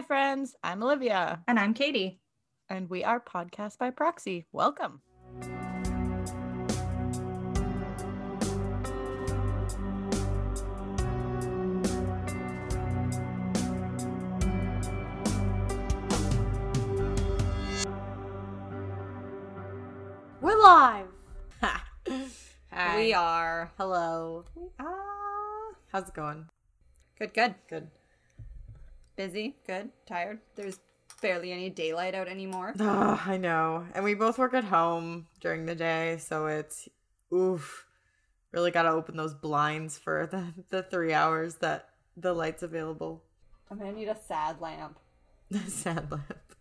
Hi, friends. I'm Olivia, And I'm Katie. and we are Podcast by Proxy. Welcome. We're live. Hi. We are. Hello. Ah, How's it going? good, good. Good. Busy, good, tired. There's barely any daylight out anymore. Oh, I know. And we both work at home during the day, so it's oof. Really got to open those blinds for the, the three hours that the light's available. I'm gonna need a sad lamp. Sad lamp.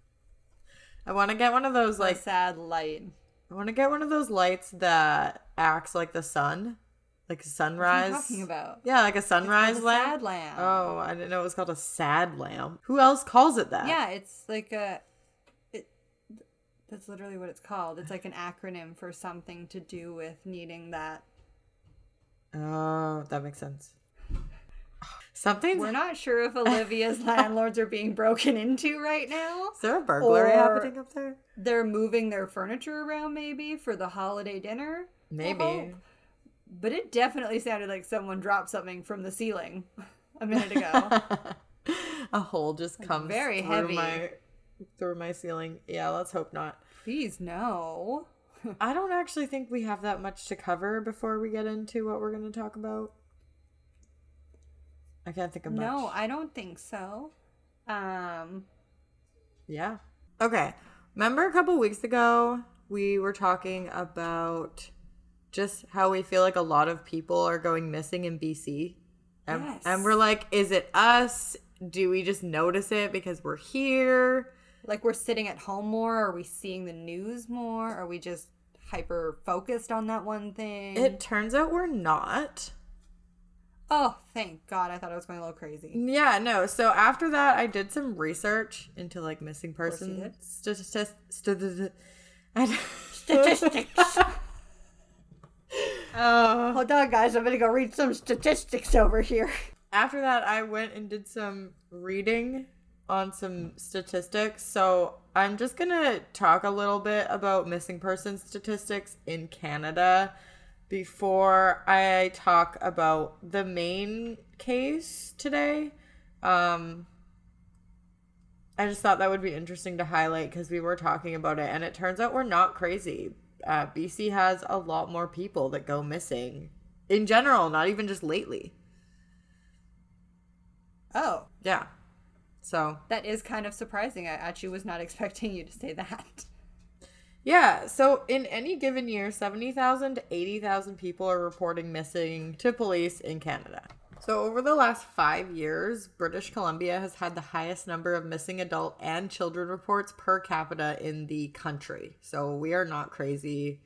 I want to get one of those Like like sad light. I want to get one of those lights that acts like the sun, like a What are sunrise. you talking about? Yeah, like a sunrise a lamp. Sad lamp. Oh, I didn't know it was called a sad lamp. Who else calls it that? Yeah, it's like a. It. That's literally what it's called. It's like an acronym for something to do with needing that. Oh, that makes sense. Something's We're not sure if Olivia's landlords are being broken into right now. Is there a burglary happening up there? They're moving their furniture around maybe for the holiday dinner. Maybe. hope. But it definitely sounded like someone dropped something from the ceiling a minute ago. a hole just comes very through heavy. my through my ceiling. Yeah, let's hope not. Please no. I don't actually think we have that much to cover before we get into what we're going to talk about. I can't think of much. No, I don't think so. Um Yeah. Okay. Remember a couple weeks ago we were talking about just how we feel like a lot of people are going missing in BC. And, Yes. and we're like, is it us? Do we just notice it because we're here? like we're sitting at home more, are we seeing the news more? Are we just hyper focused on that one thing? It turns out we're not. oh, thank God. I thought I was going a little crazy. Yeah, no. So after that, I did some research into like missing course you person did. statistics. St- I- Statistics. Oh. Hold on, guys. I'm going to go read some statistics over here. after that i went and did some reading on some statistics so i'm just gonna talk a little bit about missing person statistics in canada before i talk about the main case today um i just thought that would be interesting to highlight because we were talking about it and it turns out we're not crazy uh, bc has a lot more people that go missing in general not even just lately Oh, yeah. So, that is kind of surprising. I actually was not expecting you to say that. yeah. So, in any given year, 70,000 to 80,000 people are reporting missing to police in Canada. So, over the last five years, British Columbia has had the highest number of missing adult and children reports per capita in the country. So, we are not crazy.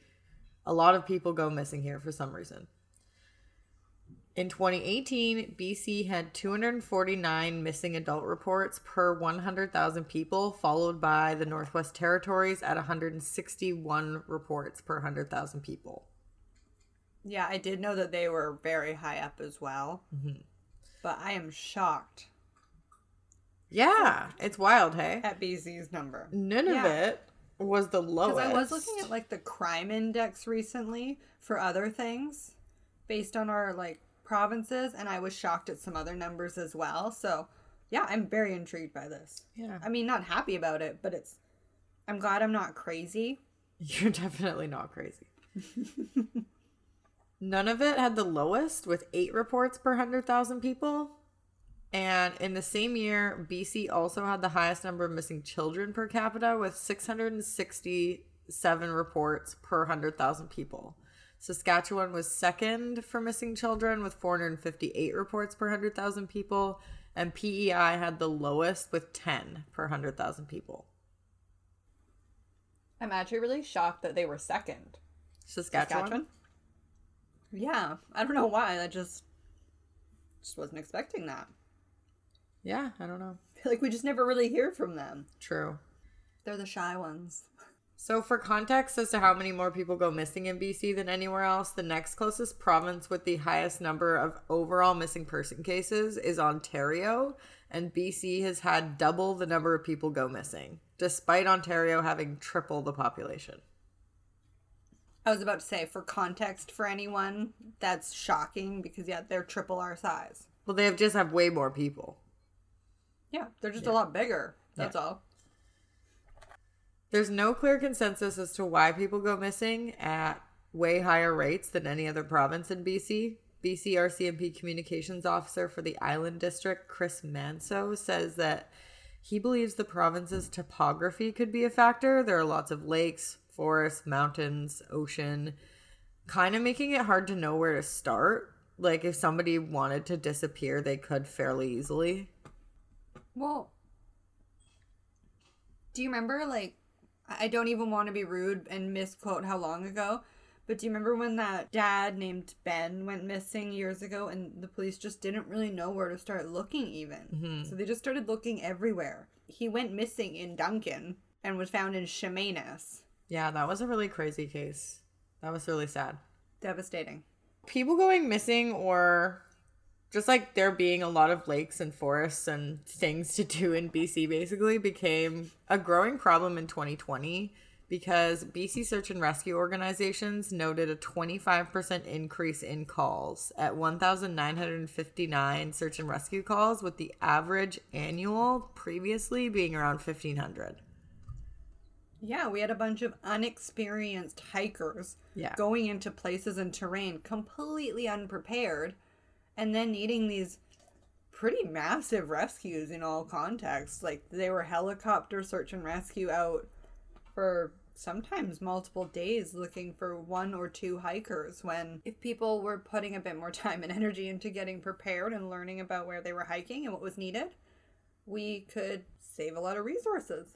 A lot of people go missing here for some reason. In 2018, BC had 249 missing adult reports per 100,000 people, followed by the Northwest Territories at 161 reports per 100,000 people. Yeah, I did know that they were very high up as well. Mm-hmm. But I am shocked Yeah, it's wild, hey? at BC's number. None of it was the lowest. Because I was looking at like the crime index recently for other things based on our like provinces, and I was shocked at some other numbers as well. So, yeah, I'm very intrigued by this. Yeah. I mean, not happy about it, but it's. I'm glad I'm not crazy. You're definitely not crazy. None of it had the lowest, with eight reports per 100,000 people. And in the same year, BC also had the highest number of missing children per capita, with 667 reports per 100,000 people. Saskatchewan was second for missing children, with 458 reports per 100,000 people. And PEI had the lowest, with 10 per 100,000 people. I'm actually really shocked that they were second. Saskatchewan? Yeah, I don't know why. I just just wasn't expecting that. Yeah, I don't know. Like we just never really hear from them. True. They're the shy ones. So, for context as to how many more people go missing in BC than anywhere else, the next closest province with the highest number of overall missing person cases is Ontario, and BC has had double the number of people go missing, despite Ontario having triple the population. I was about to say, for context for anyone, that's shocking because, yeah, they're triple our size. Well, they have just have way more people. Yeah, they're just a lot bigger. That's all. There's no clear consensus as to why people go missing at way higher rates than any other province in BC. BC RCMP communications officer for the Island District, Chris Manseau, says that he believes the province's topography could be a factor. There are lots of lakes, forests, mountains, ocean, kind of making it hard to know where to start. Like if somebody wanted to disappear, they could fairly easily. Well, do you remember, like, I don't even want to be rude and misquote how long ago, but do you remember when that dad named Ben went missing years ago and the police just didn't really know where to start looking, even? Mm-hmm. So they just started looking everywhere. He went missing in Duncan and was found in Chemainus. Yeah, that was a really crazy case. That was really sad. Devastating. people going missing or just like there being a lot of lakes and forests and things to do in BC basically became a growing problem in 2020 because BC search and rescue organizations noted a 25% increase in calls at 1,959 search and rescue calls, with the average annual previously being around 1,500. Yeah, we had a bunch of unexperienced hikers Yeah. going into places and terrain completely unprepared and then needing these pretty massive rescues in all contexts. Like they were helicopter search and rescue out for sometimes multiple days looking for one or two hikers when if people were putting a bit more time and energy into getting prepared and learning about where they were hiking and what was needed, we could save a lot of resources.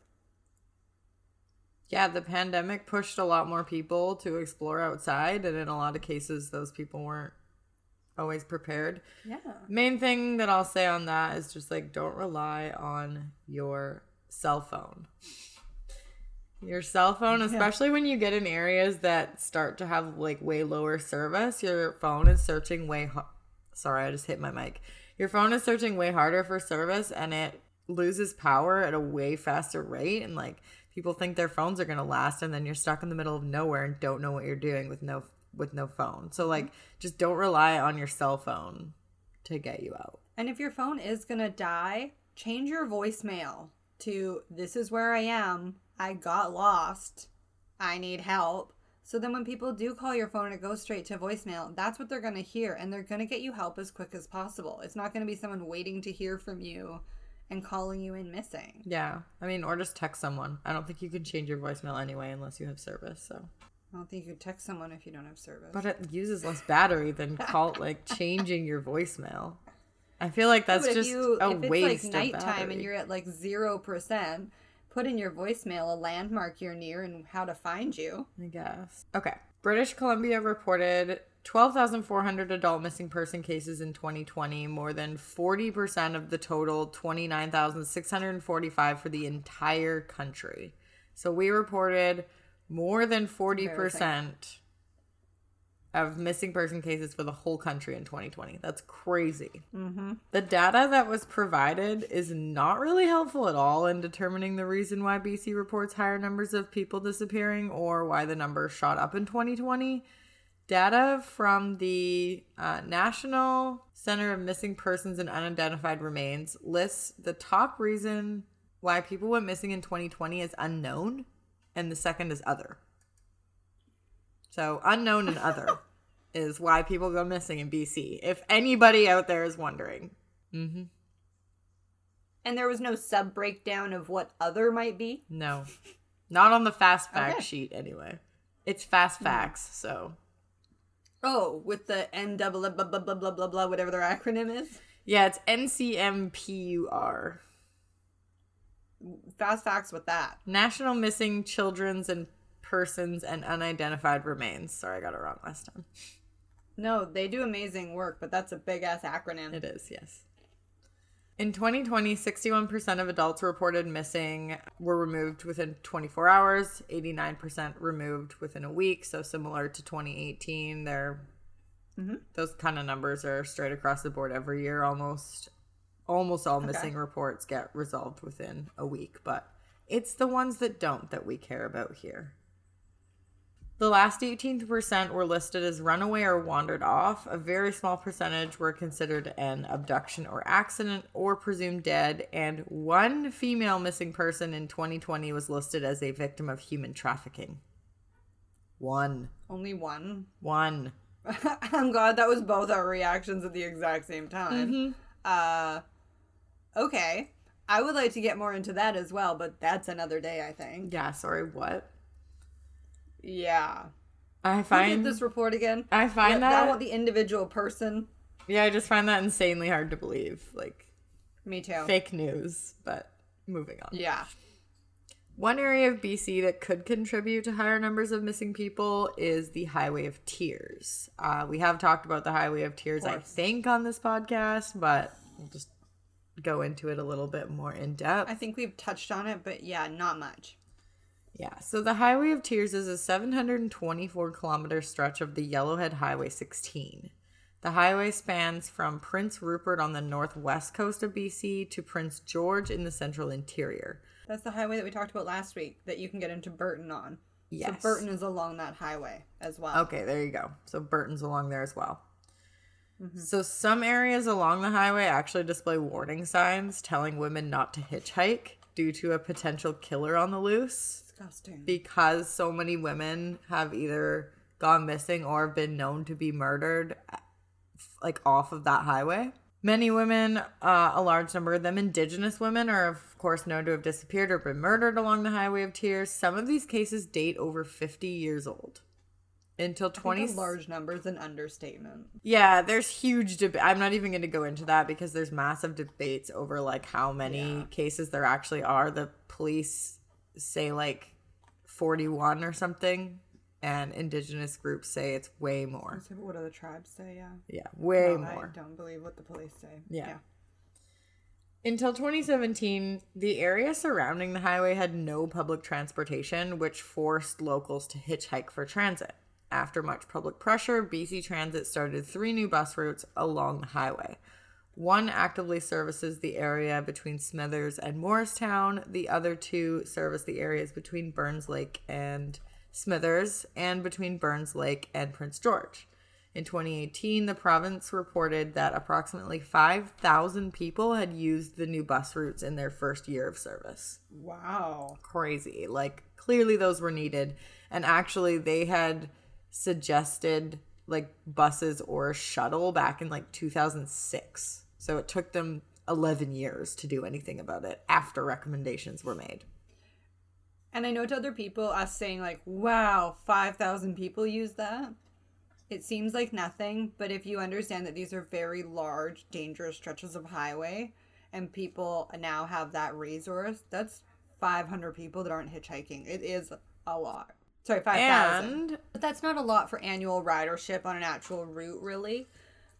Yeah, the pandemic pushed a lot more people to explore outside, and in a lot of cases, those people weren't always prepared. Yeah. Main thing that I'll say on that is just like don't rely on your cell phone. Your cell phone, especially when you get in areas that start to have like way lower service, your phone is searching way. Ho- Sorry, I just hit my mic. Your phone is searching way harder for service, and it loses power at a way faster rate. And like people think their phones are gonna last, and then you're stuck in the middle of nowhere and don't know what you're doing with no with no phone. So like, mm-hmm. just don't rely on your cell phone to get you out. And if your phone is going to die, change your voicemail to this is where I am. I got lost. I need help. So then when people do call your phone and it goes straight to voicemail, that's what they're going to hear and they're going to get you help as quick as possible. It's not going to be someone waiting to hear from you and calling you in missing. Yeah, I mean, or just text someone. I don't think you can change your voicemail anyway unless you have service. So, I don't think you could text someone if you don't have service. but it uses less battery than call like changing your voicemail. I feel like that's but just you a if it's waste like of nighttime and you're at like zero percent, put in your voicemail a landmark you're near and how to find you. I guess. Okay. British Columbia reported 12,400 adult missing person cases in 2020, more than 40% of the total 29,645 for the entire country. So we reported more than 40% of missing person cases for the whole country in 2020. That's crazy. Mm-hmm. The data that was provided is not really helpful at all in determining the reason why BC reports higher numbers of people disappearing or why the number shot up in 2020. Data from the uh, National Center of Missing Persons and Unidentified Remains lists the top reason why people went missing in 2020 is unknown, and the second is other. So, unknown and other is why people go missing in BC. If anybody out there is wondering. Mm-hmm. And there was no sub breakdown of what other might be. No, not on the fast fact Okay. sheet anyway. It's fast facts, so Oh, with the N double blah blah blah blah blah blah whatever their acronym is. yeah, it's NCMPUR. Fast facts with that. National Missing Children's and Persons and Unidentified Remains. Sorry, I got it wrong last time. No, they do amazing work, but that's a big ass acronym. It is, yes. In 2020, 61% of adults reported missing were removed within 24 hours, 89% removed within a week. So similar to 2018, they're, Mhm. those kind of numbers are straight across the board every year almost. almost all missing reports get resolved within a week, but it's the ones that don't that we care about here. The last 18% were listed as runaway or wandered off. A very small percentage were considered an abduction or accident or presumed dead. And one female missing person in 2020 was listed as a victim of human trafficking. One. Only one. One. I'm glad that was both our reactions at the exact same time. Uh, okay. I would like to get more into that as well, but that's another day, I think. Yeah, sorry, what? Yeah. I find this report again? I find Yeah, that, want the individual person. yeah, I just find that insanely hard to believe. Like Me too. fake news, but moving on. Yeah. One area of BC that could contribute to higher numbers of missing people is the Highway of Tears. Uh, we have talked about the Highway of Tears, I think, on this podcast, but we'll just go into it a little bit more in depth. I think we've touched on it, but yeah, not much. Yeah, so the Highway of Tears is a 724 kilometer stretch of the Yellowhead Highway 16. The highway spans from Prince Rupert on the northwest coast of BC to Prince George in the central interior. That's the highway that we talked about last week that you can get into Burton on. Yes. So Burton is along that highway as well. Okay, there you go. So Burton's along there as well. Mm-hmm. So some areas along the highway actually display warning signs telling women not to hitchhike due to a potential killer on the loose Disgusting. because so many women have either gone missing or have been known to be murdered like off of that highway. Many women, uh, a large number of them indigenous women, are of course known to have disappeared or been murdered along the Highway of Tears. Some of these cases date over 50 years old. Until 20 20 large numbers an understatement. yeah, there's huge debate. I'm not even going to go into that because there's massive debates over like how many cases there actually are. The police say like 41 or something, and indigenous groups say it's way more. So what do the tribes say? Yeah. Yeah, way No, more. I don't believe what the police say. Yeah. Until 2017, the area surrounding the highway had no public transportation, which forced locals to hitchhike for transit. After much public pressure, BC Transit started three new bus routes along the highway. One actively services the area between Smithers and Moricetown. The other two service the areas between Burns Lake and Smithers and between Burns Lake and Prince George. In 2018, the province reported that approximately 5,000 people had used the new bus routes in their first year of service. Wow. Crazy. Like, clearly those were needed. And actually, they had suggested like buses or a shuttle back in like 2006. So it took them 11 years to do anything about it after recommendations were made. And I know to other people, us saying like, "Wow, five thousand people use that." It seems like nothing, but if you understand that these are very large, dangerous stretches of highway, and people now have that resource, that's five hundred people that aren't hitchhiking. It is a lot. Sorry, five thousand. And But that's not a lot for annual ridership on an actual route, really.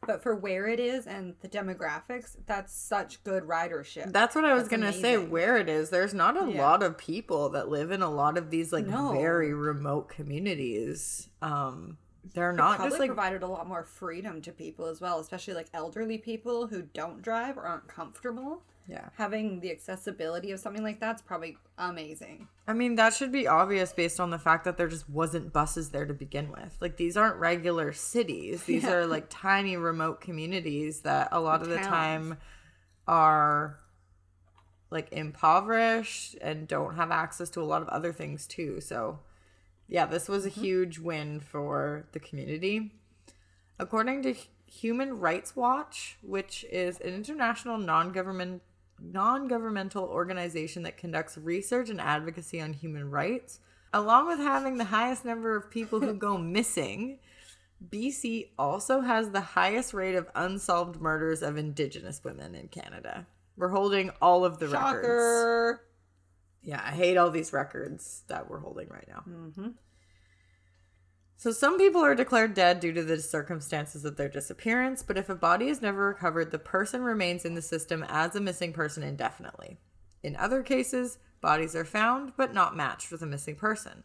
But for where it is and the demographics, that's such good ridership. That's what I was That's gonna say. Where it is, there's not a Yeah. lot of people that live in a lot of these like No. very remote communities. Um, they're The not just like provided a lot more freedom to people as well, especially like elderly people who don't drive or aren't comfortable. Yeah. Having the accessibility of something like that's probably amazing. I mean, that should be obvious based on the fact that there just wasn't buses there to begin with. Like these aren't regular cities. These Yeah. are like tiny remote communities that a lot of the Towns. time are like impoverished and don't have access to a lot of other things too. So, yeah, this was a mm-hmm. huge win for the community. According to Human Rights Watch, which is an international non-government non-governmental organization that conducts research and advocacy on human rights, along with having the highest number of people who go missing, BC also has the highest rate of unsolved murders of indigenous women in Canada. We're holding all of the records. Yeah, I hate all these records that we're holding right now. Mm-hmm. So some people are declared dead due to the circumstances of their disappearance, but if a body is never recovered, the person remains in the system as a missing person indefinitely. In other cases, bodies are found but not matched with a missing person.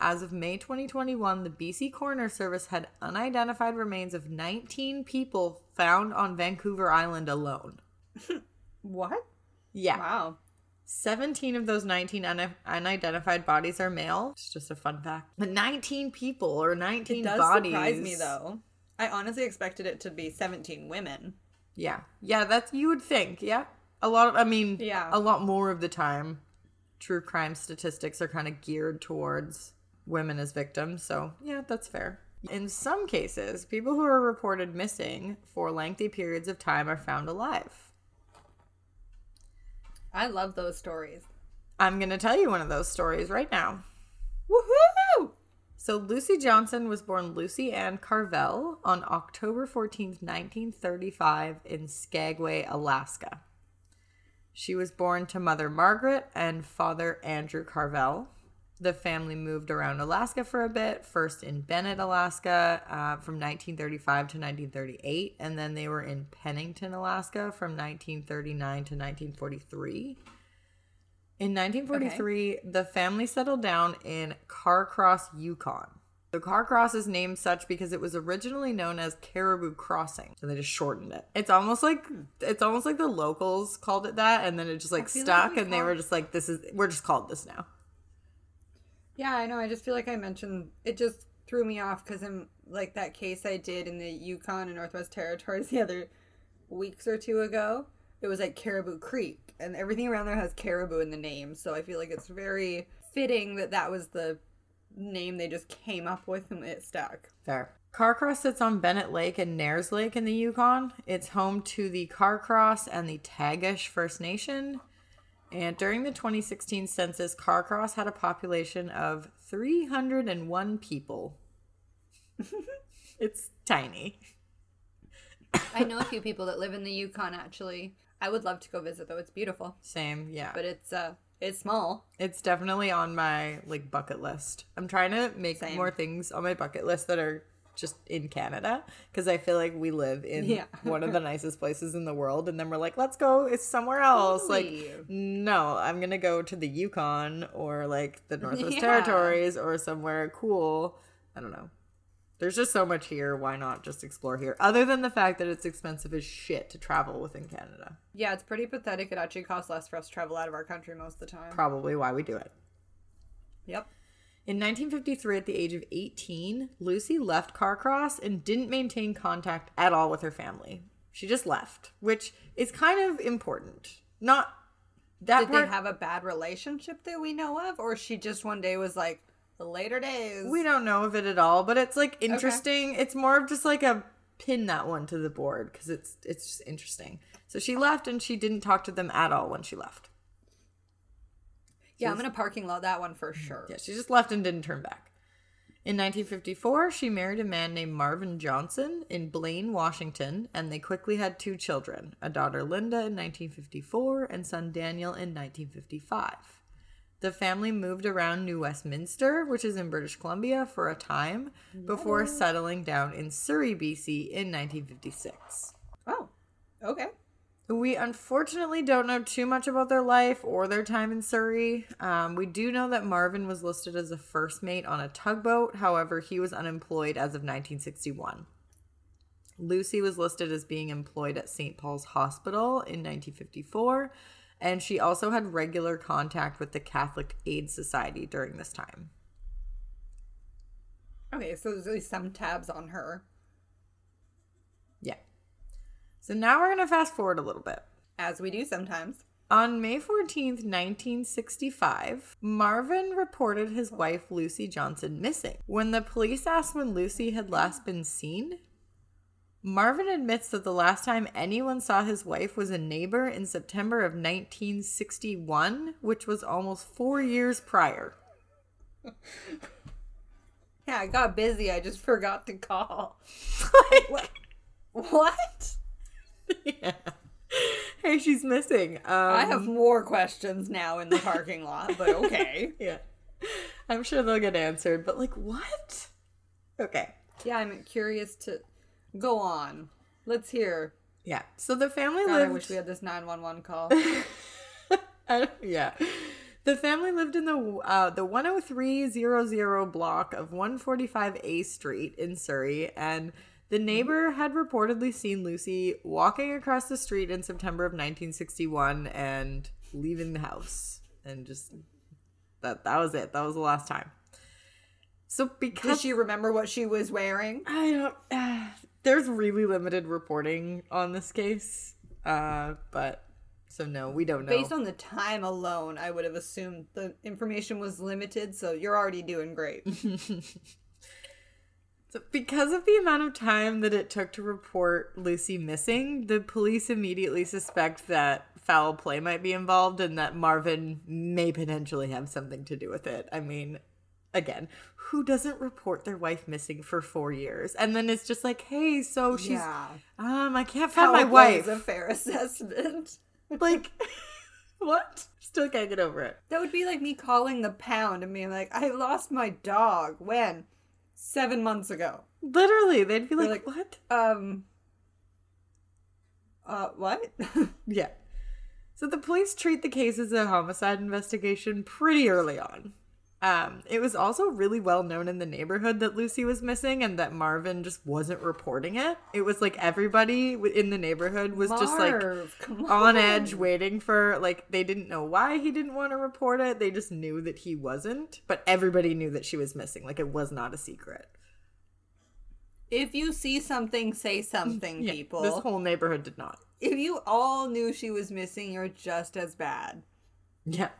As of May 2021, the BC Coroner Service had unidentified remains of 19 people found on Vancouver Island alone. What? Yeah. Wow. 17 of those 19 un- unidentified bodies are male. It's just a fun fact. But 19 people or 19 It does bodies. surprise me though. I honestly expected it to be 17 women. Yeah. Yeah, that's you would think. Yeah. A lot of I mean, Yeah. a lot more of the time true crime statistics are kind of geared towards women as victims. So, yeah, that's fair. In some cases, people who are reported missing for lengthy periods of time are found alive. I love those stories. I'm going to tell you one of those stories right now. Woohoo! So Lucy Johnson was born Lucy Ann Carvel on October 14th, 1935 in Skagway, Alaska. She was born to mother Margaret and father Andrew Carvel. The family moved around Alaska for a bit, first in Bennett, Alaska uh, from 1935 to 1938, and then they were in Pennington, Alaska from 1939 to 1943. In 1943, the family settled down in Carcross, Yukon. The Carcross is named such because it was originally known as Caribou Crossing, so they just shortened it. It's almost like it's almost like the locals called it that, and then it just like like stuck, we and they were just like, "This is we're just called this now." Yeah, I know. I just feel like I mentioned it just threw me off because I'm like that case I did in the Yukon and Northwest Territories the other weeks or two ago. It was like Caribou Creek, and everything around there has caribou in the name. So I feel like it's very fitting that that was the name they just came up with and it stuck. Fair. Carcross sits on Bennett Lake and Nares Lake in the Yukon. It's home to the Carcross and the Tagish First Nation. And during the 2016 census, Carcross had a population of 301 people. it's tiny. I know a few people that live in the Yukon actually. I would love to go visit though. It's beautiful, Same, yeah. but it's uh it's small. It's definitely on my like bucket list. I'm trying to make Same. more things on my bucket list that are just in Canada because I feel like we live in Yeah. one of the nicest places in the world, and then we're like, let's go. It's somewhere else. Totally. Like, no, I'm gonna go to the Yukon or like the Northwest Yeah. Territories or somewhere cool. I don't know. There's just so much here. Why not just explore here? Other than the fact that it's expensive as shit to travel within Canada. Yeah, it's pretty pathetic. It actually costs less for us to travel out of our country most of the time. Probably why we do it. Yep. In 1953, at the age of 18, Lucy left Carcross and didn't maintain contact at all with her family. She just left, which is kind of important. Not that Did part. they have a bad relationship that we know of, or she just one day was like, the "Later days." we don't know of it at all, but it's like interesting. It's more of just like a pin that one to the board because it's it's just interesting. So she left and she didn't talk to them at all when she left. Yeah, I'm in a parking lot that one for mm-hmm. sure. Yeah, she just left and didn't turn back. In 1954, she married a man named Marvin Johnson in Blaine, Washington, and they quickly had two children a daughter Linda in 1954 and son Daniel in 1955. The family moved around New Westminster, which is in British Columbia, for a time mm-hmm. before settling down in Surrey, BC in 1956. Oh, okay. We unfortunately don't know too much about their life or their time in Surrey. Um, we do know that Marvin was listed as a first mate on a tugboat. However, he was unemployed as of 1961. Lucy was listed as being employed at St. Paul's Hospital in 1954, and she also had regular contact with the Catholic Aid Society during this time. Okay, so there's at least some tabs on her. So now we're going to fast forward a little bit. as we do sometimes. On May 14th, 1965, Marvin reported his wife Lucy Johnson missing. When the police asked when Lucy had last been seen, Marvin admits that the last time anyone saw his wife was a neighbor in September of 1961, which was almost four years prior. Yeah, I got busy. I just forgot to call. Like, What? yeah. Hey, she's missing. Um, I have more questions now in the parking lot, but okay. Yeah. I'm sure they'll get answered, but like, what? Okay. Yeah, I'm curious to go on. Let's hear. Yeah. So the family God, I lived. wish we had this 911 call. Yeah. The family lived in the uh, the 10300 block of 145A Street in Surrey, and The neighbor had reportedly seen Lucy walking across the street in September of 1961 and leaving the house. And just that that was it. That was the last time. So because Does she remember what she was wearing? I don't uh, there's really limited reporting on this case. Uh but so no, we don't know. Based on the time alone, I would have assumed the information was limited, so you're already doing great. So because of the amount of time that it took to report Lucy missing, the police immediately suspect that foul play might be involved and that Marvin may potentially have something to do with it. I mean, again, who doesn't report their wife missing for four years? And then it's just like, hey, so she's yeah. um, I can't find Foul my wife. is a fair assessment. like what? Still can't get over it. That would be like me calling the pound and being like, I lost my dog. When? Seven months ago. Literally, they'd be like, like- what? Um. Uh, what? Yeah. So the police treat the case as a homicide investigation pretty early on. Um, it was also really well known in the neighborhood that Lucy was missing and that Marvin just wasn't reporting it. It was like everybody in the neighborhood was just like Marv, on edge waiting for like they didn't know why he didn't want to report it. They just knew that he wasn't, but everybody knew that she was missing. Like it was not a secret. If you see something, say something, Yeah, people. This whole neighborhood did not. if you all knew she was missing, you're just as bad. Yeah.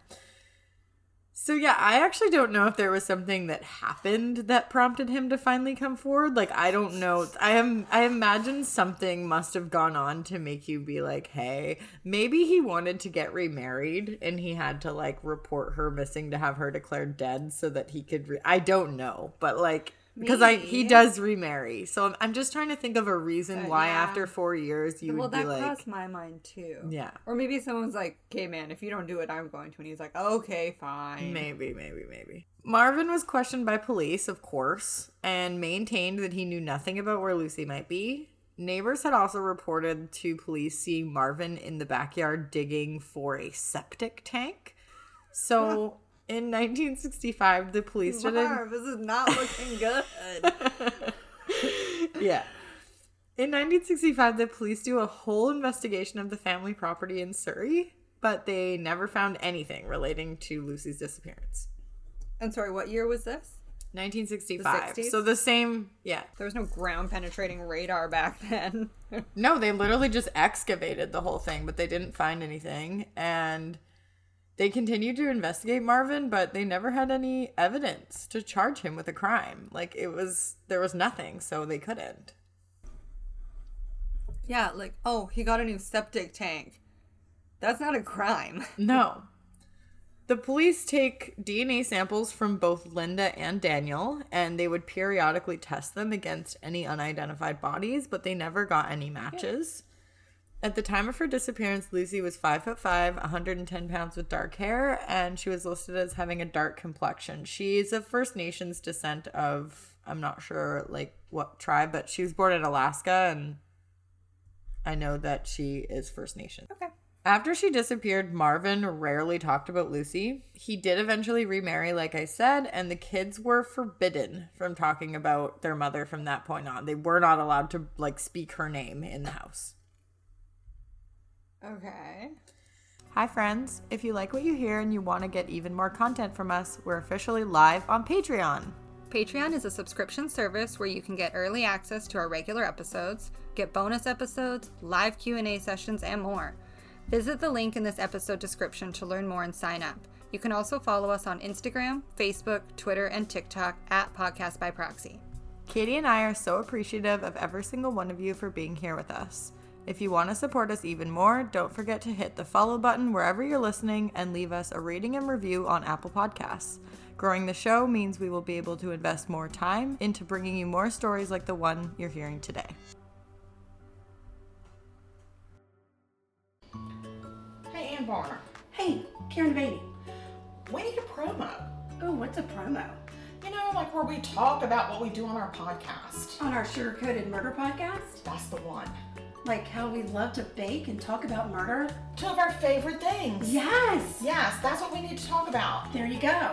So yeah, I actually don't know if there was something that happened that prompted him to finally come forward. Like I don't know. I am I imagine something must have gone on to make you be like, "Hey, maybe he wanted to get remarried and he had to like report her missing to have her declared dead so that he could re- I don't know, but like because I he does remarry. So I'm, I'm just trying to think of a reason Uh, why yeah. after 4 years you well, would be that like crossed my mind too. Yeah. Or maybe someone's like, "Okay, man, if you don't do it, I'm going to," and he's like, "Okay, fine." Maybe, maybe, maybe. Marvin was questioned by police, of course, and maintained that he knew nothing about where Lucy might be. Neighbors had also reported to police seeing Marvin in the backyard digging for a septic tank. So in 1965, the police did a Marv, this is not looking good. yeah. In 1965, the police do a whole investigation of the family property in Surrey, but they never found anything relating to Lucy's disappearance. I'm sorry, what year was this? 1965. The so the same, yeah. There was no ground penetrating radar back then. No, they literally just excavated the whole thing, but they didn't find anything. And they continued to investigate Marvin, but they never had any evidence to charge him with a crime. Like it was, there was nothing, so they couldn't. yeah, like, oh, he got a new septic tank. That's not a crime. No. The police take DNA samples from both Linda and Daniel, and they would periodically test them against any unidentified bodies, but they never got any matches. At the time of her disappearance, Lucy was five foot five, 110 pounds with dark hair, and she was listed as having a dark complexion. She's of First Nations descent of I'm not sure like what tribe, but she was born in Alaska, and I know that she is First Nation. Okay. After she disappeared, Marvin rarely talked about Lucy. He did eventually remarry, like I said, and the kids were forbidden from talking about their mother from that point on. They were not allowed to like speak her name in the house. Okay. Hi, friends. If you like what you hear and you want to get even more content from us, we're officially live on Patreon. Patreon is a subscription service where you can get early access to our regular episodes, get bonus episodes, live Q&A sessions, and more. Visit the link in this episode description to learn more and sign up. You can also follow us on Instagram, Facebook, Twitter, and TikTok at Podcast by Proxy. Katie and I are so appreciative of every single one of you for being here with us. If you want to support us even more, don't forget to hit the follow button wherever you're listening and leave us a rating and review on Apple Podcasts. Growing the show means we will be able to invest more time into bringing you more stories like the one you're hearing today. Hey, Ann Barner. Hey, Karen Beatty. We need a promo. Oh, what's a promo? You know, like where we talk about what we do on our podcast. On our Sugar Coated Murder podcast? That's the one. Like how we love to bake and talk about murder? Two of our favorite things. Yes! Yes, that's what we need to talk about. There you go.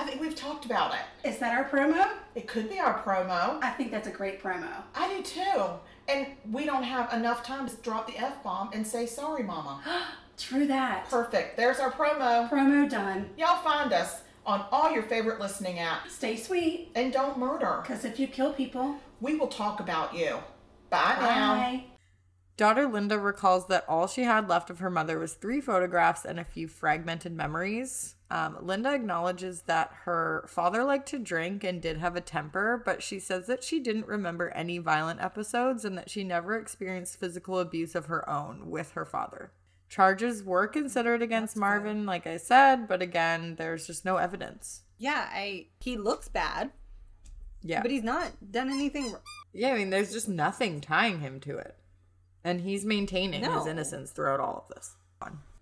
I think we've talked about it. Is that our promo? It could be our promo. I think that's a great promo. I do too. And we don't have enough time to drop the F bomb and say sorry, Mama. True that. Perfect. There's our promo. Promo done. Y'all find us on all your favorite listening apps. Stay sweet, And don't murder. because if you kill people, We will talk about you. Bye now. Daughter Linda recalls that all she had left of her mother was three photographs and a few fragmented memories. Um, Linda acknowledges that her father liked to drink and did have a temper, but she says that she didn't remember any violent episodes and that she never experienced physical abuse of her own with her father. Charges were considered against Marvin, like I said, but again, there's just no evidence. Yeah, I he looks bad, Yeah. but he's not done anything. yeah, I mean, there's just nothing tying him to it. And he's maintaining his innocence throughout all of this.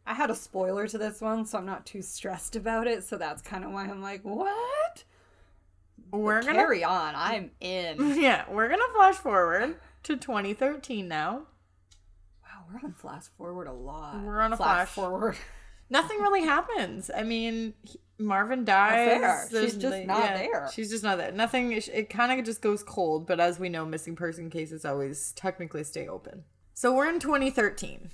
I had a spoiler to this one, so I'm not too stressed about it. So that's kind of why I'm like, what? We're gonna Carry on. I'm in. Yeah, we're gonna flash forward to 2013 now. Wow, we're on flash forward a lot. We're on a flash. forward. Nothing really happens. I mean, he- Marvin dies. She's just the- not there. She's just not there. Nothing. It kind of just goes cold. But as we know, missing person cases always technically stay open. So we're in 2013.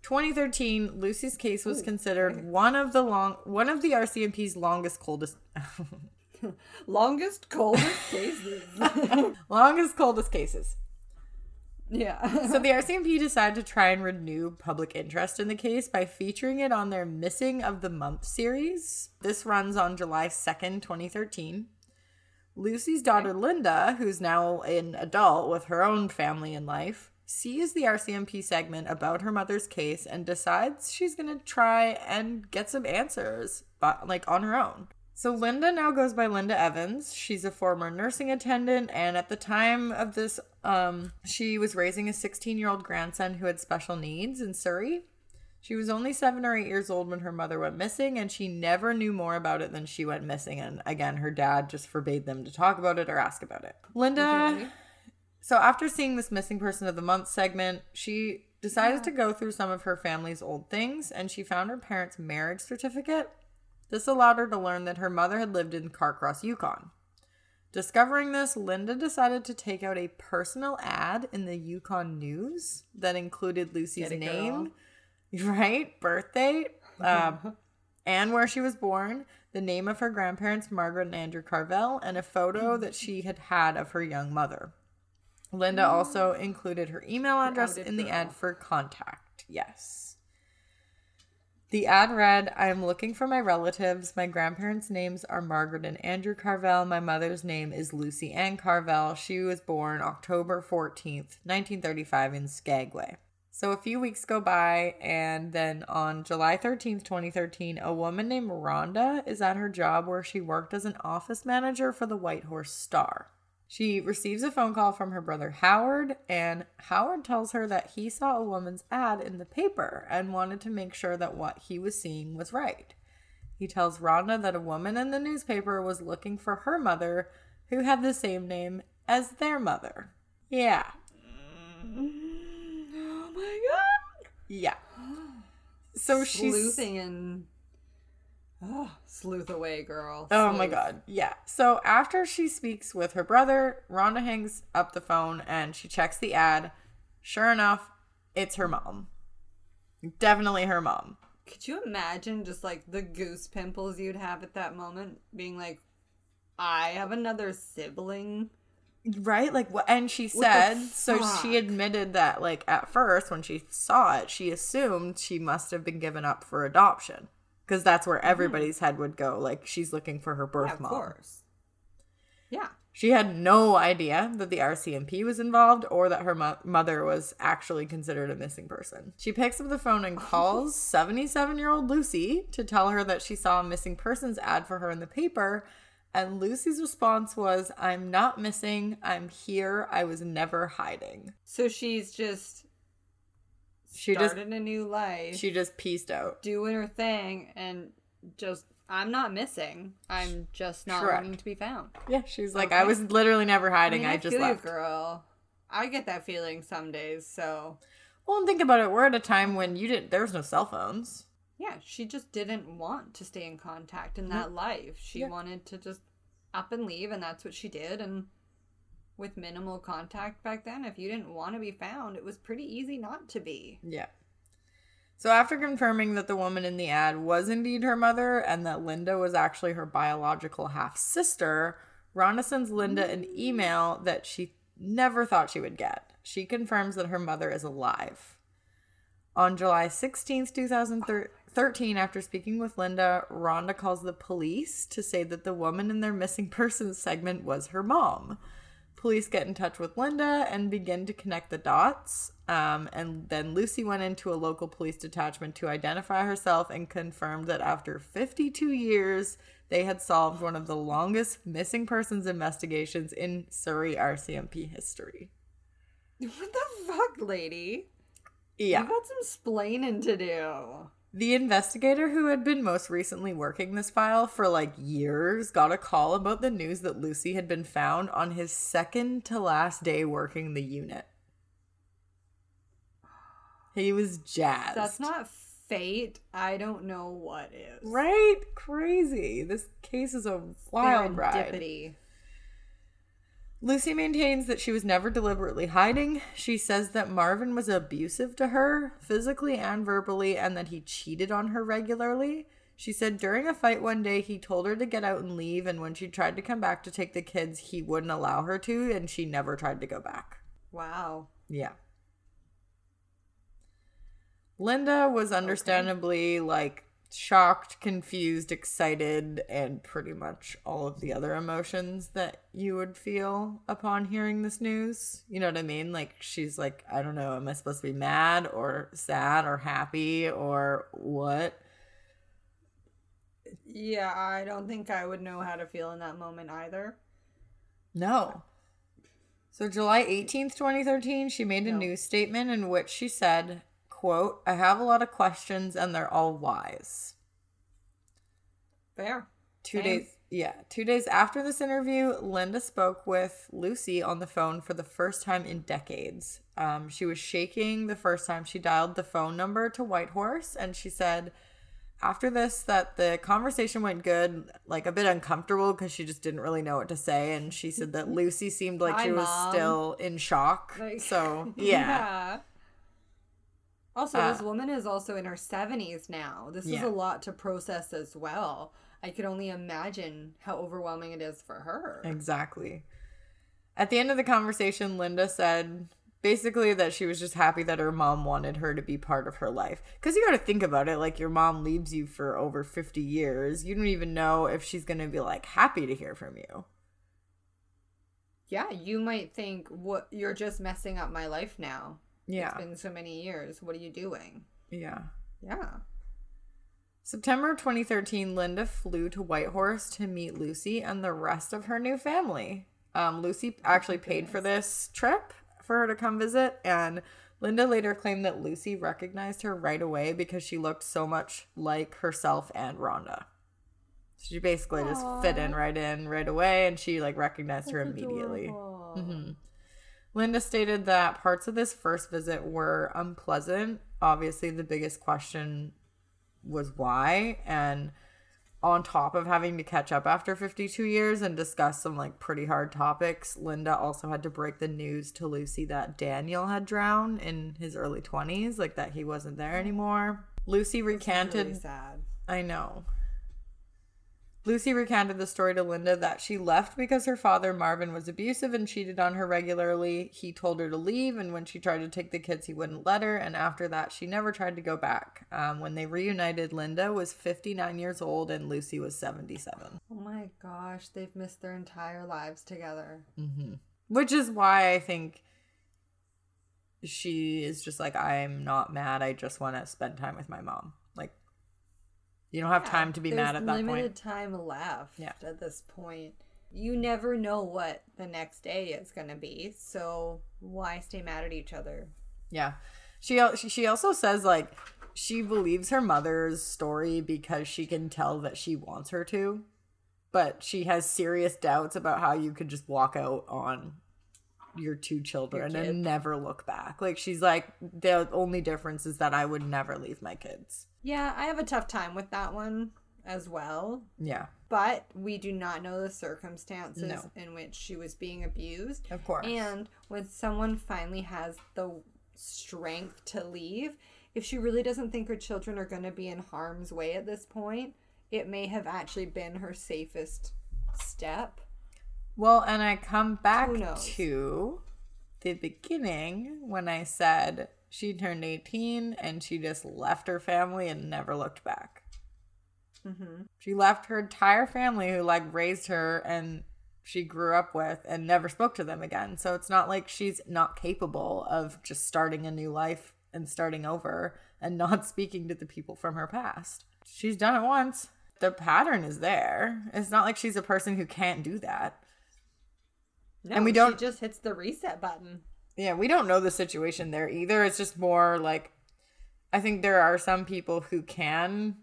2013, Lucy's case was considered one of the long, one of the RCMP's longest, coldest, Longest, coldest cases. longest, coldest cases. yeah. So the RCMP decided to try and renew public interest in the case by featuring it on their Missing of the Month series. This runs on July 2nd, 2013. Lucy's daughter Linda, who's now an adult with her own family and life, sees the RCMP segment about her mother's case and decides she's going to try and get some answers, but like on her own. So Linda now goes by Linda Evans. She's a former nursing attendant, and at the time of this, um, she was raising a 16-year-old grandson who had special needs in Surrey. She was only seven or eight years old when her mother went missing, and she never knew more about it than she went missing. And again, her dad just forbade them to talk about it or ask about it. Linda. So after seeing this missing person of the month segment, she decided to go through some of her family's old things, and she found her parents' marriage certificate. This allowed her to learn that her mother had lived in Carcross, Yukon. Discovering this, Linda decided to take out a personal ad in the Yukon News that included Lucy's name, right, birth date, um, and where she was born, the name of her grandparents, Margaret and Andrew Carvel, and a photo that she had had of her young mother. Linda mm-hmm. also included her email address in the girl. ad for contact. Yes. The ad read, I am looking for my relatives. My grandparents' names are Margaret and Andrew Carvel. My mother's name is Lucy Ann Carvel. She was born October 14th, 1935, in Skagway. So a few weeks go by, and then on July 13th, 2013, a woman named Rhonda is at her job where she worked as an office manager for the Whitehorse Star. She receives a phone call from her brother Howard, and Howard tells her that he saw a woman's ad in the paper and wanted to make sure that what he was seeing was right. He tells Rhonda that a woman in the newspaper was looking for her mother, who had the same name as their mother. Yeah. oh my god. Yeah. So she's Sleuthing and. Oh, sleuth away, girl. Oh my god. Yeah. So after she speaks with her brother, Rhonda hangs up the phone and she checks the ad. Sure enough, it's her mom. Definitely her mom. Could you imagine just like the goose pimples you'd have at that moment? Being like, I have another sibling. Right? Like what and she said so she admitted that like at first when she saw it, she assumed she must have been given up for adoption. Because that's where mm-hmm. everybody's head would go. Like she's looking for her birth Yeah, of mom. course. Yeah. She had no idea that the RCMP was involved or that her mo- mother was actually considered a missing person. She picks up the phone and calls 77 year old Lucy to tell her that she saw a missing persons ad for her in the paper. And Lucy's response was, I'm not missing. I'm here. I was never hiding. So she's just She just started a new life, she just pieced out. doing her thing, and just I'm not missing. I'm just not Correct. wanting to be found. Yeah, she's like, Okay. I was literally never hiding. I, I, mean, I, just feel left. you, girl. I get that feeling some days. So Well, and think about it. We're at a time when you didn't. There was no cell phones. Yeah, she just didn't want to stay in contact in mm-hmm. that life. She Yeah. wanted to just up and leave, and that's what she did. And with minimal contact back then, if you didn't want to be found, it was pretty easy not to be. Yeah. So after confirming that the woman in the ad was indeed her mother and that Linda was actually her biological half sister, Rhonda sends Linda an email that she never thought she would get. She confirms that her mother is alive. On July 16th, 2013, after speaking with Linda, Rhonda calls the police to say that the woman in their missing persons segment was her mom. Police get in touch with Linda and begin to connect the dots. Um, and then Lucy went into a local police detachment to identify herself and confirmed that after 52 years, they had solved one of the longest missing persons investigations in Surrey RCMP history. What the fuck, lady? Yeah. You got some splaining to do. The investigator who had been most recently working this file for like years got a call about the news that Lucy had been found on his second to last day working the unit. He was jazzed. That's not fate. I don't know what is. right. Crazy. This case is a wild ride. Lucy maintains that she was never deliberately hiding. She says that Marvin was abusive to her, physically and verbally, and that he cheated on her regularly. She said during a fight one day, he told her to get out and leave, and when she tried to come back to take the kids, he wouldn't allow her to, and she never tried to go back. Wow. Yeah. Linda was understandably like shocked, confused, excited, and pretty much all of the other emotions that you would feel upon hearing this news. You know what I mean? Like she's like, I don't know, am I supposed to be mad or sad or happy or what? Yeah, I don't think I would know how to feel in that moment either. No. So July 18th, 2013, she made a No. news statement in which she said, quote, I have a lot of questions and they're all wise. Fair. Two Same. days yeah, two days after this interview, Linda spoke with Lucy on the phone for the first time in decades. Um, she was shaking the first time she dialed the phone number to Whitehorse, and she said after this that the conversation went good, like a bit uncomfortable because she just didn't really know what to say, and she said that Lucy seemed like Hi, she was Mom. still in shock. Like- so yeah, Yeah. Also, Uh, this woman is also in her 70s now. This is a lot to process as well. I could only imagine how overwhelming it is for her. Exactly. At the end of the conversation, Linda said basically that she was just happy that her mom wanted her to be part of her life. Because you got to think about it like your mom leaves you for over 50 years. You don't even know if she's going to be like happy to hear from you. Yeah, you might think, "What? You're just messing up my life now. Yeah. It's been so many years. What are you doing?" Yeah. Yeah. September 2013, Linda flew to Whitehorse to meet Lucy and the rest of her new family. Um, Lucy actually paid for this trip for her to come visit, and Linda later claimed that Lucy recognized her right away because she looked so much like herself and Rhonda. She basically just fit in right in right away, and she like recognized her immediately. Mhm. Linda stated that parts of this first visit were unpleasant. Obviously, the biggest question was why. And on top of having to catch up after 52 years and discuss some like pretty hard topics, Linda also had to break the news to Lucy that Daniel had drowned in his early 20s, like that he wasn't there anymore. Lucy recanted Really sad. I know. Lucy recounted the story to Linda that she left because her father, Marvin, was abusive and cheated on her regularly. He told her to leave, and when she tried to take the kids, he wouldn't let her. And after that, she never tried to go back. Um, when they reunited, Linda was 59 years old and Lucy was 77. Oh my gosh, they've missed their entire lives together. Which is why I think she is just like, I'm not mad. I just want to spend time with my mom. You don't have time to be mad at that limited point. time left Yeah. at this point. You never know what the next day is going to be, so why stay mad at each other? Yeah. She she also says like she believes her mother's story because she can tell that she wants her to, but she has serious doubts about how you could just walk out on your two children kid. and never look back. Like she's like the only difference is that I would never leave my kids. Yeah, I have a tough time with that one as well. Yeah, But we do not know the circumstances No. in which she was being abused. of course. And when someone finally has the strength to leave, if she really doesn't think her children are going to be in harm's way at this point, it may have actually been her safest step. Well, and I come back to the beginning when I said she turned 18 and she just left her family and never looked back. Mm-hmm. She left her entire family who like raised her and she grew up with and never spoke to them again. So it's not like she's not capable of just starting a new life and starting over and not speaking to the people from her past. She's done it once. The pattern is there. It's not like she's a person who can't do that. No, And we don't- She just hits the reset button. Yeah, we don't know the situation there either. It's just more like I think there are some people who can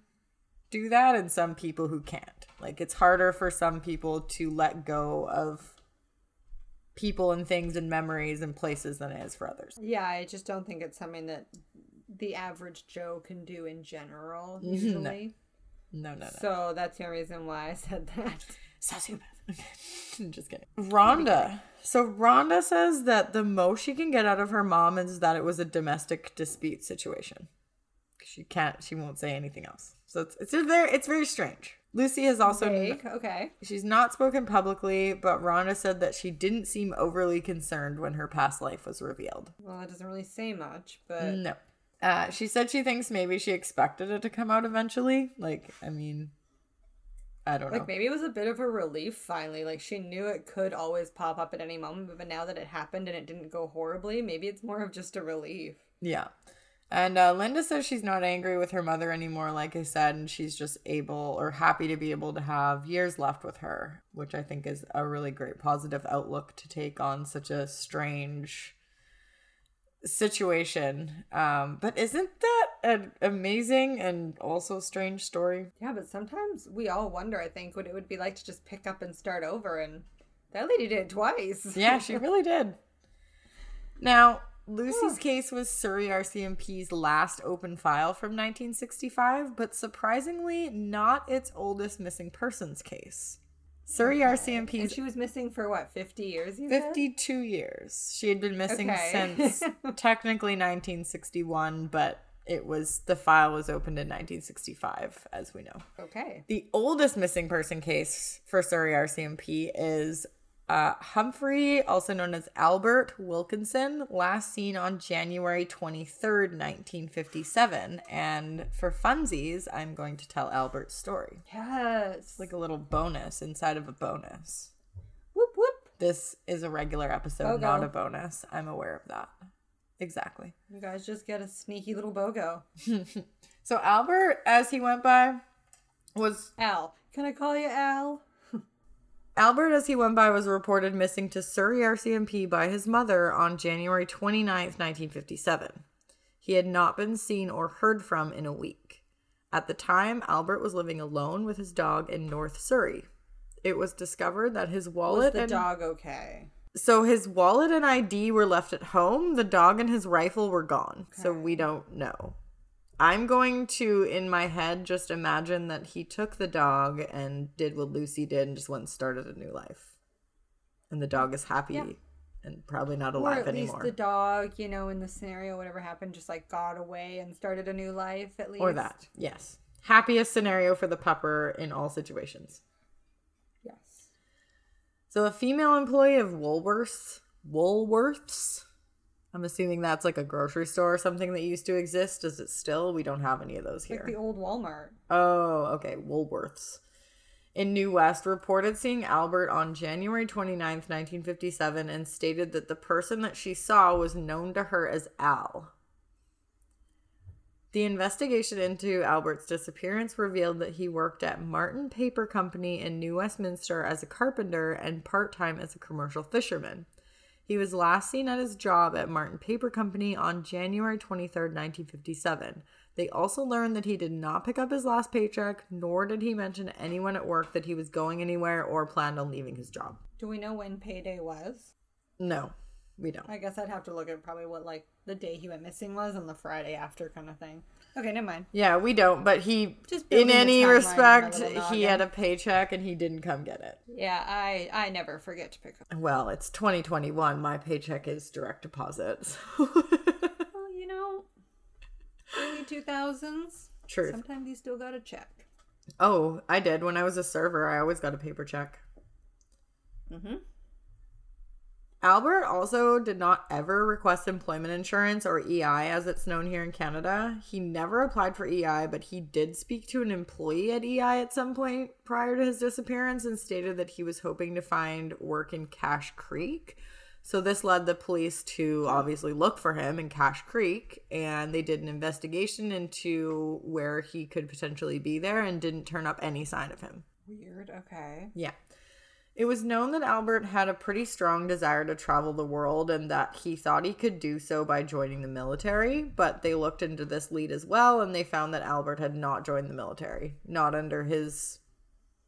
do that and some people who can't. Like it's harder for some people to let go of people and things and memories and places than it is for others. Yeah, I just don't think it's something that the average Joe can do in general, No. usually. No, no, no. So that's the only reason why I said that. Sociopath. Just kidding. Rhonda. So Rhonda says that the most she can get out of her mom is that it was a domestic dispute situation. She can't. She won't say anything else. So it's it's very it's very strange. Lucy has also Vague, okay. she's not spoken publicly, but Rhonda said that she didn't seem overly concerned when her past life was revealed. Well, that doesn't really say much, but No. Uh, she said she thinks maybe she expected it to come out eventually. Like, I mean, I don't know. like maybe it was a bit of a relief finally. Like she knew it could always pop up at any moment, but now that it happened and it didn't go horribly, maybe it's more of just a relief. Yeah. And uh, Linda says she's not angry with her mother anymore, like I said, and she's just able or happy to be able to have years left with her, which I think is a really great positive outlook to take on such a strange situation. Um, but isn't that an amazing and also strange story? Yeah, but sometimes we all wonder, I think, what it would be like to just pick up and start over and that lady did it twice. Yeah, she really did. Now, Lucy's case was Surrey RCMP's last open file from 1965, but surprisingly, not its oldest missing persons case. Surrey And she was missing for what, 50 years? You said? 52 years. She had been missing Okay. since technically 1961, but it was the file was opened in 1965, as we know. Okay. The oldest missing person case for Surrey RCMP is uh, Humphrey, also known as Albert Wilkinson, last seen on January 23rd, 1957. And for funsies, I'm going to tell Albert's story. Yes. Like a little bonus inside of a bonus. whoop whoop. This is a regular episode, Bogo. not a bonus. I'm aware of that. Exactly. You guys just get a sneaky little BOGO. So Albert, as he went by, was Al. Can I call you Al? Albert, as he went by, was reported missing to Surrey RCMP by his mother on January 29th, 1957. He had not been seen or heard from in a week. At the time, Albert was living alone with his dog in North Surrey. It was discovered that his Was wallet the and dog okay? so his wallet and ID were left at home. The dog and his rifle were gone. So we don't know. I'm going to, in my head, just imagine that he took the dog and did what Lucy did and just went and started a new life. And the dog is happy Yeah. and probably not alive Or at least anymore. the dog, you know, in the scenario, whatever happened, just like got away and started a new life at least. or that, yes. Happiest scenario for the pupper in all situations. Yes. So a female employee of Woolworths, Woolworths, I'm assuming that's like a grocery store or something that used to exist. Does it still? We don't have any of those here. Like the old Walmart. Oh, okay. Woolworths. In New West, reported seeing Albert on January 29th, 1957, and stated that the person that she saw was known to her as Al. The investigation into Albert's disappearance revealed that he worked at Martin Paper Company in New Westminster as a carpenter and part time as a commercial fisherman. He was last seen at his job at Martin Paper Company on January 23rd, 1957. They also learned that he did not pick up his last paycheck, nor did he mention to anyone at work that he was going anywhere or planned on leaving his job. Do we know when payday was? No, we don't. I guess I'd have to look at probably what like the day he went missing was and the Friday after kind of thing. Okay, never mind. Yeah, we don't, but he, Just in any timeline in my respect, he had a paycheck and he didn't come get it. Yeah, I I never forget to pick up. Well, it's 2021. My paycheck is direct deposit. so- Well, you know, early two thousands. True. Sometimes you still got a check. oh, I did. When I was a server, I always got a paper check. Mm-hmm. Albert also did not ever request employment insurance or EI as it's known here in Canada. He never applied for EI, but he did speak to an employee at EI at some point prior to his disappearance and stated that he was hoping to find work in Cache Creek. So this led the police to obviously look for him in Cache Creek and they did an investigation into where he could potentially be there and didn't turn up any sign of him. Weird. Okay. Yeah. It was known that Albert had a pretty strong desire to travel the world and that he thought he could do so by joining the military, but they looked into this lead as well and they found that Albert had not joined the military, not under his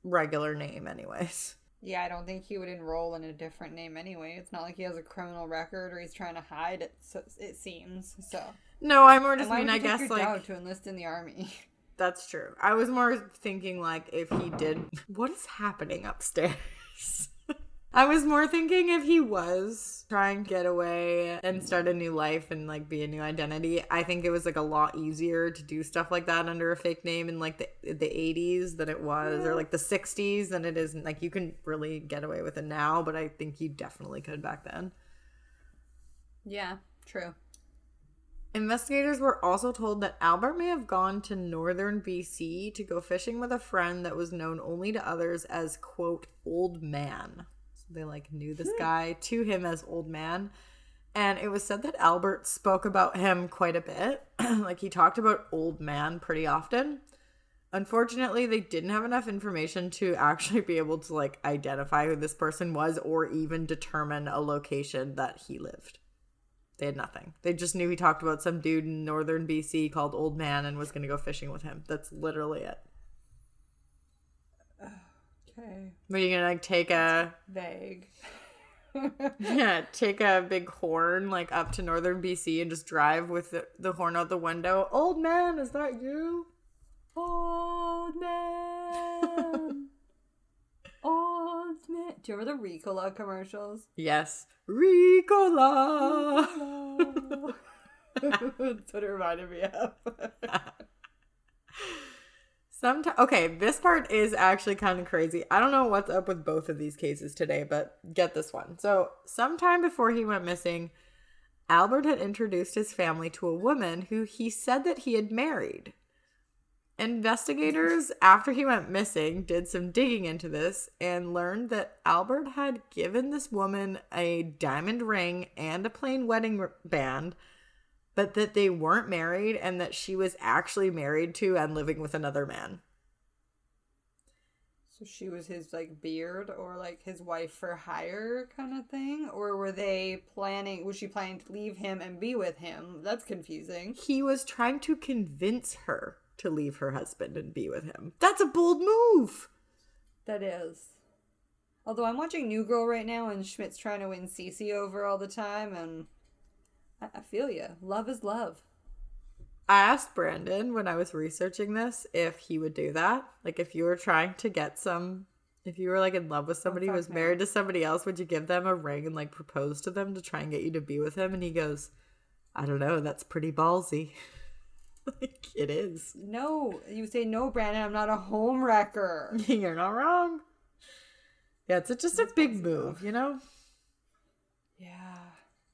regular name, anyways. Yeah, I don't think he would enroll in a different name anyway. It's not like he has a criminal record or he's trying to hide it. So it seems so. No, I more just mean, I guess, like, to enlist in the army? that's true. I was more thinking, like, if he did. What is happening upstairs? I was more thinking if he was trying to get away and start a new life and like be a new identity. I think it was like a lot easier to do stuff like that under a fake name in like the the 80s than it was or like the 60s than it is like you can really get away with it now, but I think you definitely could back then. yeah, true. Investigators were also told that Albert may have gone to northern BC to go fishing with a friend that was known only to others as, quote, old man. So they like knew this hmm. guy to him as old man. And it was said that Albert spoke about him quite a bit. like he talked about old man pretty often. Unfortunately, they didn't have enough information to actually be able to like identify who this person was or even determine a location that he lived. They had nothing. They just knew he talked about some dude in northern BC called Old Man and was going to go fishing with him. That's literally it. Okay. But you gonna like take a Vague. yeah, take a big horn like up to northern BC and just drive with the, the horn out the window. Old man, is that you? Old man. Do you remember the Ricola commercials? Yes, Ricola. That's what it reminded me of. Sometimes, okay, this part is actually kind of crazy. I don't know what's up with both of these cases today, but get this one. So, sometime before he went missing, Albert had introduced his family to a woman who he said that he had married. Investigators, after he went missing, did some digging into this and learned that Albert had given this woman a diamond ring and a plain wedding band, but that they weren't married and that she was actually married to and living with another man. So she was his like beard or like his wife for hire kind of thing? Or were they planning was she planning to leave him and be with him? That's confusing. He was trying to convince her to leave her husband and be with him. That's a bold move. That is. Although I'm watching New Girl right now and Schmidt's trying to win Cece over all the time and I, I feel you. Love is love. I asked Brandon when I was researching this if he would do that. Like, if you were trying to get some, if you were like in love with oh, somebody who was no. married to somebody else, would you give them a ring and like propose to them to try and get you to be with him? And he goes, I don't know. That's pretty ballsy. like, it is. No, you say no, Brandon. I'm not a home wrecker. You're not wrong. Yeah, it's just a big move, you know? Yeah.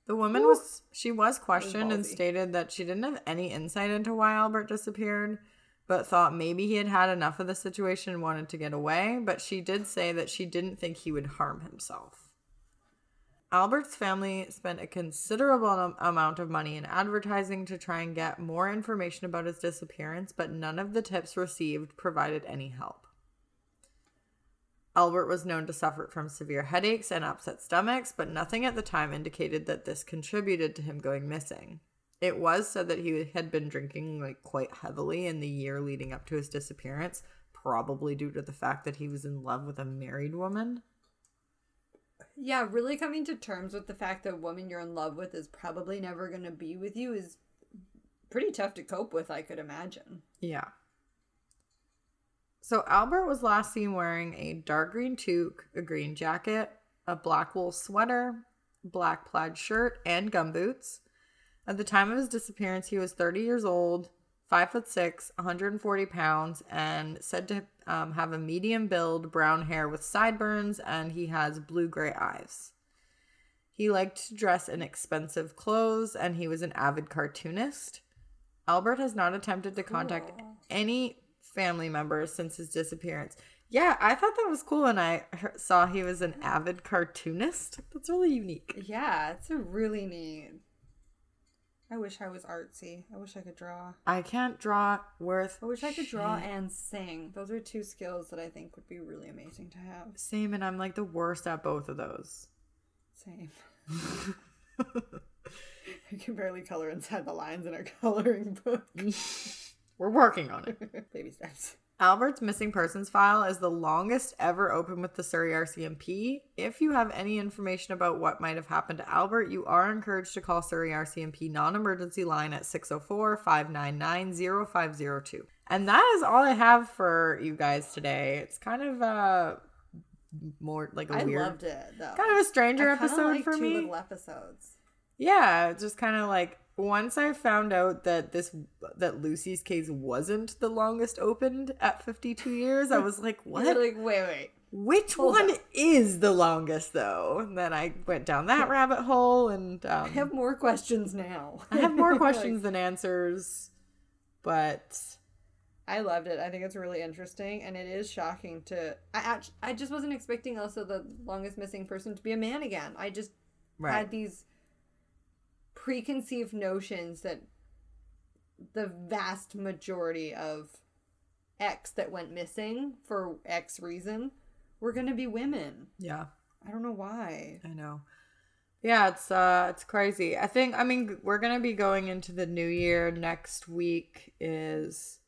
The woman was she was questioned and stated that she didn't have any insight into why Albert disappeared, but thought maybe he had had enough of the situation and wanted to get away, but she did say that she didn't think he would harm himself. Albert's family spent a considerable amount of money in advertising to try and get more information about his disappearance, but none of the tips received provided any help. Albert was known to suffer from severe headaches and upset stomachs, but nothing at the time indicated that this contributed to him going missing. It was said that he had been drinking like quite heavily in the year leading up to his disappearance, probably due to the fact that he was in love with a married woman. Yeah, really coming to terms with the fact that a woman you're in love with is probably never going to be with you is pretty tough to cope with, I could imagine. Yeah. So Albert was last seen wearing a dark green toque, a green jacket, a black wool sweater, black plaid shirt, and gumboots. At the time of his disappearance, he was 30 years old, five foot six, 140 pounds, and said to um, have a medium build, brown hair with sideburns, and he has blue gray eyes. He liked to dress in expensive clothes, and he was an avid cartoonist. Albert has not attempted to contact any family members since his disappearance. Yeah, I thought that was cool when I saw he was an avid cartoonist. That's really unique. Yeah, it's a really neat. I wish I was artsy. I wish I could draw. I can't draw worth. I wish I could draw and sing. Those are two skills that I think would be really amazing to have. Same, and I'm like the worst at both of those. Same. I can barely color inside the lines in our coloring book. We're working on it. Baby steps. Albert's missing persons file is the longest ever open with the Surrey RCMP. If you have any information about what might have happened to Albert, you are encouraged to call Surrey RCMP non emergency line at 604 599 0502. And that is all I have for you guys today. It's kind of uh more like a I weird, loved it though. kind of a stranger episode like for two me. little episodes. Yeah, just kind of like once I found out that this that Lucy's case wasn't the longest opened at 52 years, I was like, what? Like, wait, wait. Which hold one up. is the longest though? And then I went down that rabbit hole and um, I have more questions now. I have more Like, questions than answers. But I loved it. I think it's really interesting, and it is shocking to. I act- I just wasn't expecting also the longest missing person to be a man again. I just right, had these preconceived notions that the vast majority of X that went missing for X reason were going to be women. yeah, I don't know why. I know. Yeah, it's uh it's crazy. I think I mean we're going to be going into the new year next week is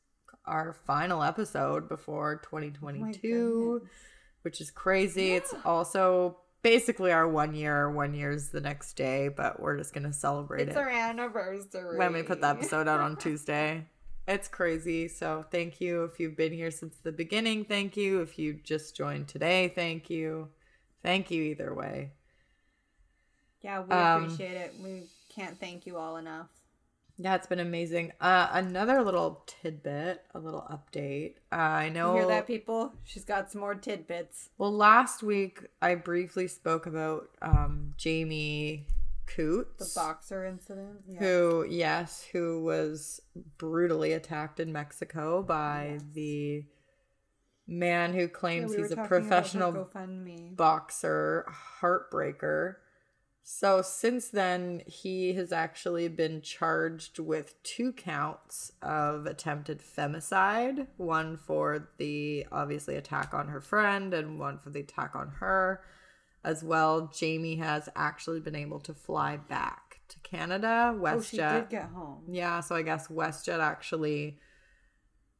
our final episode before 2022, goodness. which is crazy. It's also basically our one year. One year's the next day, but we're just going to celebrate It's it It's our anniversary. when we put the episode out on Tuesday. It's crazy. So thank you if you've been here since the beginning. Thank you if you just joined today. Thank you. Thank you either way. Yeah, we Um, appreciate it. We can't thank you all enough. Yeah, it's been amazing. Uh, another little tidbit, a little update. Uh, I know. You hear that, people? She's got some more tidbits. Well, last week I briefly spoke about um, Jamie Coots, The boxer incident. Yeah. who, yes, who was brutally attacked in Mexico by the man who Yeah, claims we he's a talking about her professional boxer, heartbreaker. So since then, he has actually been charged with two counts of attempted femicide one for the obviously attack on her friend, and one for the attack on her. As well, Jamie has actually been able to fly back to Canada. Oh, she WestJet. did get home. Yeah, so I guess WestJet actually,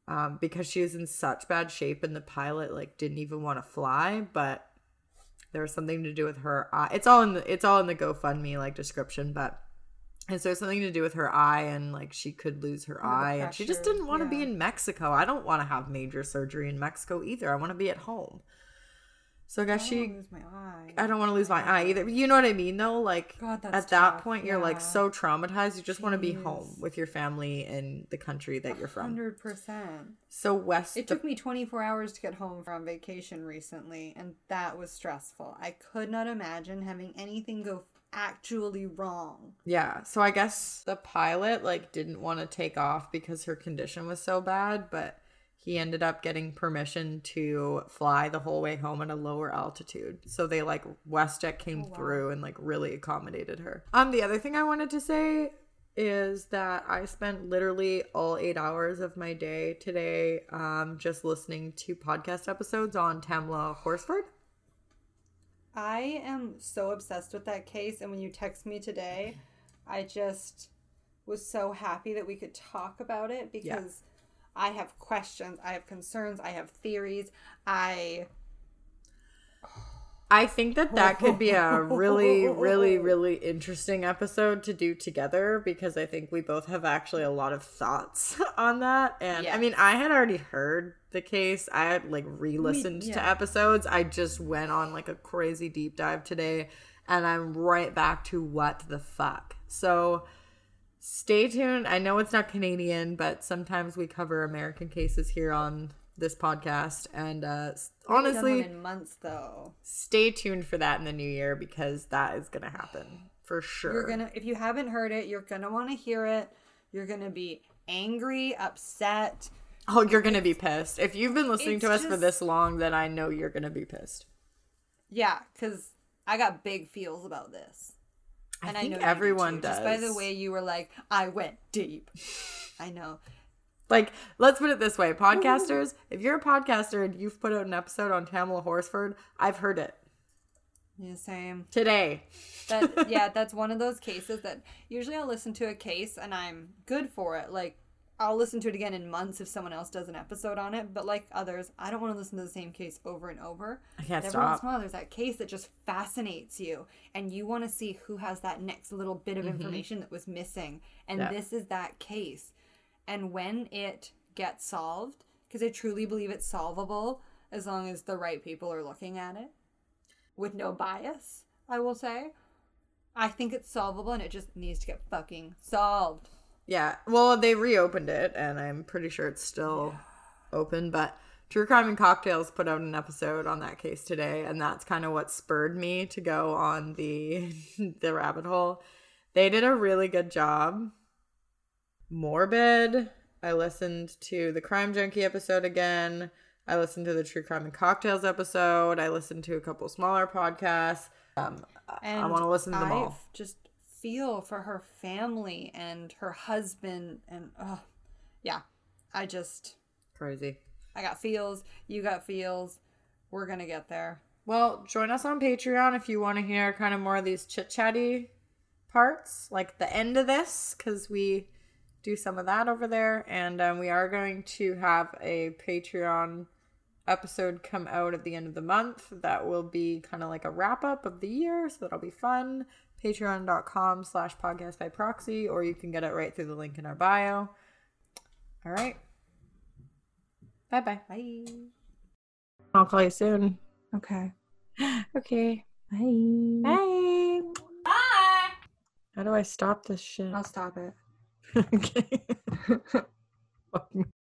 um, because she was in such bad shape and the pilot like didn't even want to fly, but there was something to do with her eye. It's all in the it's all in the GoFundMe like description, but and so something to do with her eye and like she could lose her the eye and she just didn't want to be in Mexico. I don't want to have major surgery in Mexico either. I want to be at home. So I guess I she don't lose my eye. I don't want to lose my eye either. You know what I mean, though? Like God, at that tough. point, you're like so traumatized. You just want to be home with your family in the country that you're from. Hundred percent. So West, It took me 24 hours to get home from vacation recently, and that was stressful. I could not imagine having anything go actually wrong. yeah. So I guess the pilot like didn't want to take off because her condition was so bad, but he ended up getting permission to fly the whole way home at a lower altitude. So they like WestJet came through and like really accommodated her. Um, the other thing I wanted to say is that I spent literally all eight hours of my day today um, just listening to podcast episodes on Tamla Horsford. I am so obsessed with that case, and when you text me today, I just was so happy that we could talk about it because I have questions, I have concerns, I have theories. I I think that that could be a really, really, really interesting episode to do together because I think we both have actually a lot of thoughts on that. And I mean, I had already heard the case. I had like re-listened to yeah. episodes. I just went on like a crazy deep dive today, and I'm right back to what the fuck. So stay tuned. I know it's not Canadian, but sometimes we cover American cases here on this podcast, and uh, Haven't done one honestly in months though. stay tuned for that in the new year because that is gonna happen for sure. You're gonna if you haven't heard it, you're gonna want to hear it. You're gonna be angry, upset. oh, you're gonna be pissed if you've been listening to us It's for this long. Then I know you're gonna be pissed. Yeah, because I got big feels about this. I And think know you do everyone too, does. Just by the way you were like, I went deep. I know. Like, let's put it this way, podcasters. if you're a podcaster and you've put out an episode on Tamla Horsford, I've heard it Yeah, same. today. That yeah, that's one of those cases that usually I'll listen to a case and I'm good for it. Like I'll listen to it again in months if someone else does an episode on it. But like others, I don't want to listen to the same case over and over. I can't Every once stop. in a while, there's that case that just fascinates you, and you want to see who has that next little bit of information that was missing. And Mm-hmm. Yeah. this is that case. And when it gets solved, because I truly believe it's solvable as long as the right people are looking at it with no bias, I will say. I think it's solvable and it just needs to get fucking solved. Yeah. Well, they reopened it, and I'm pretty sure it's still open. But True Crime and Cocktails put out an episode on that case today, and that's kind of what spurred me to go on the the rabbit hole. They did a really good job. Morbid. I listened to the Crime Junkie episode again. I listened to the True Crime and Cocktails episode. I listened to a couple smaller podcasts. Um, I- want to listen to them I all. just feel for her family and her husband and oh yeah. I just Crazy. I got feels, you got feels. We're gonna get there. Well, join us on Patreon if you want to hear kind of more of these chit chatty parts, like the end of this, because we do some of that over there. And um, we are going to have a Patreon episode come out at the end of the month that will be kind of like a wrap up of the year. So that'll be fun. Patreon.com slash podcast by proxy, or you can get it right through the link in our bio. All right. Bye bye. Bye. I'll call you soon. Okay. Okay. Bye. Bye. Bye. How do I stop this shit? I'll stop it. okay.